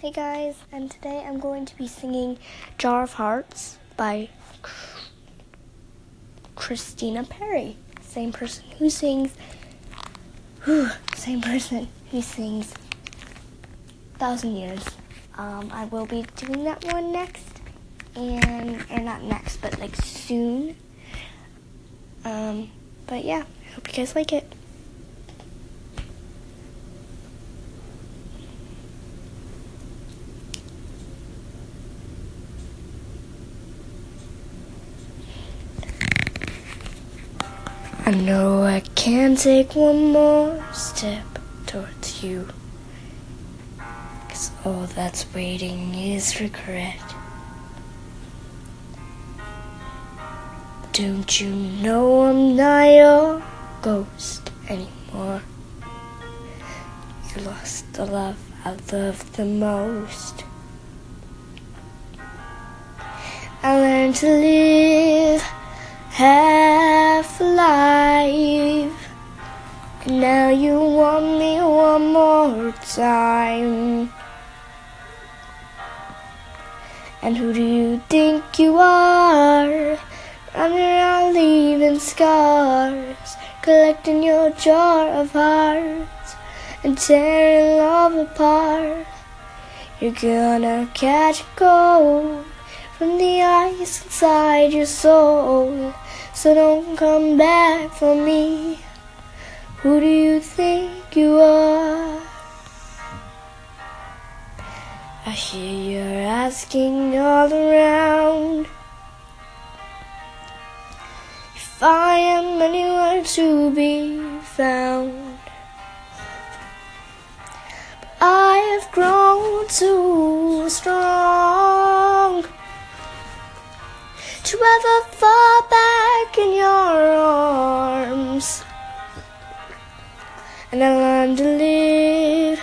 Hey guys, and today I'm going to be singing Jar of Hearts by Christina Perri. Same person who sings, whew, same person who sings Thousand Years. Um, I will be doing that one next, and, or not next, but like soon. Um, but yeah, I hope you guys like it. I know I can take one more step towards you. Cause all that's waiting is regret. Don't you know I'm not your ghost anymore? You lost the love I loved the most. I learned to live now you want me one more time. And who do you think you are? Running around leaving scars, collecting your jar of hearts and tearing love apart. You're gonna catch cold from the ice inside your soul. So don't come back for me. Who do you think you are? I hear you're asking all around if I am anywhere to be found. But I have grown too strong to ever fall back in your arms. And I learned to live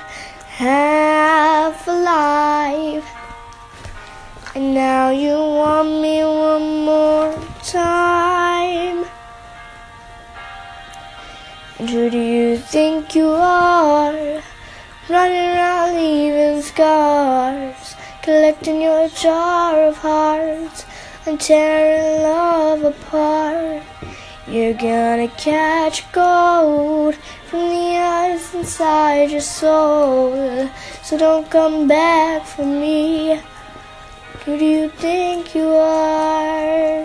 half alive. And now you want me one more time. And who do you think you are? Running around leaving scars, collecting your jar of hearts and tearing love apart. You're gonna catch ice inside your soul. So don't come back for me. Who do you think you are?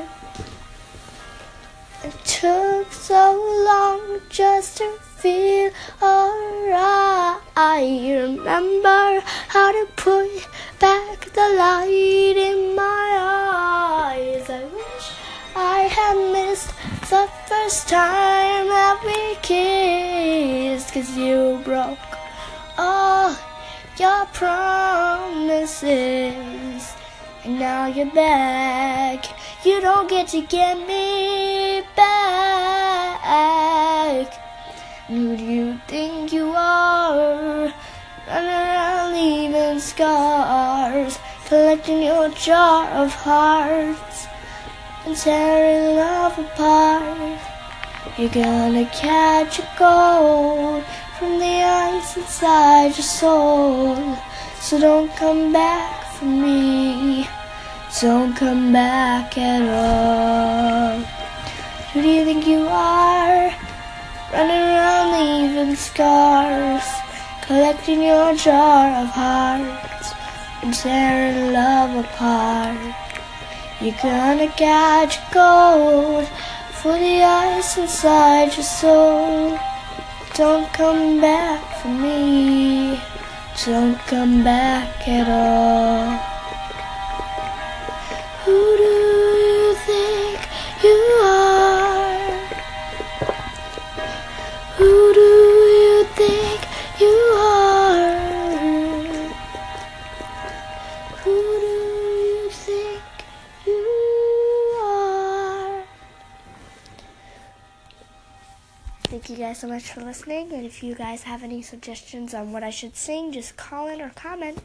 It took so long just to feel alright. I remember how to put back the light in my eyes. I wish I had missed the first time that we kissed. Cause you broke all your promises. And now you're back. You don't get to get me back. Who do you think you are? Running around leaving scars, collecting your jar of hearts and tearing love apart. You're gonna catch a cold from the ice inside your soul. So don't come back for me. Don't come back at all. Who do you think you are? Running around leaving scars, collecting your jar of hearts and tearing love apart. You're gonna catch cold for the ice inside your soul. Don't come back for me. Don't come back at all. Thank you guys so much for listening. And if you guys have any suggestions on what I should sing, just call in or comment.